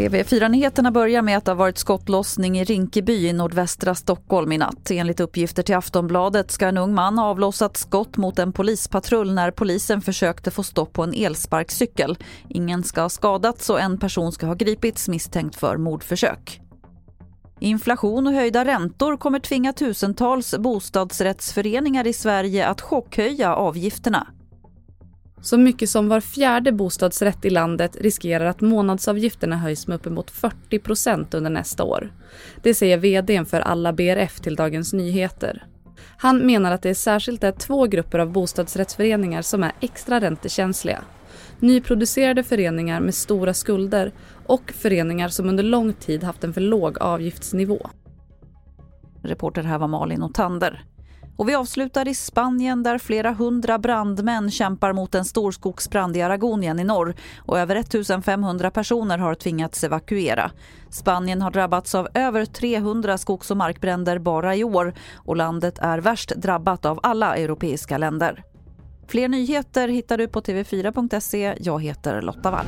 TV4-nyheterna börjar med att det har varit skottlossning i Rinkeby i nordvästra Stockholm i natt. Enligt uppgifter till Aftonbladet ska en ung man ha avlossat skott mot en polispatrull när polisen försökte få stopp på en elsparkcykel. Ingen ska ha skadats och en person ska ha gripits misstänkt för mordförsök. Inflation och höjda räntor kommer tvinga tusentals bostadsrättsföreningar i Sverige att chockhöja avgifterna. Så mycket som var fjärde bostadsrätt i landet riskerar att månadsavgifterna höjs med uppemot 40 procent under nästa år. Det säger vdn för alla BRF till Dagens Nyheter. Han menar att det är särskilt är två grupper av bostadsrättsföreningar som är extra räntekänsliga. Nyproducerade föreningar med stora skulder och föreningar som under lång tid haft en för låg avgiftsnivå. Reporter här var Malin Otander. Och vi avslutar i Spanien där flera hundra brandmän kämpar mot en stor skogsbrand i Aragonien i norr och över 1500 personer har tvingats evakuera. Spanien har drabbats av över 300 skogs och markbränder bara i år och landet är värst drabbat av alla europeiska länder. Fler nyheter hittar du på tv4.se. Jag heter Lotta Wall.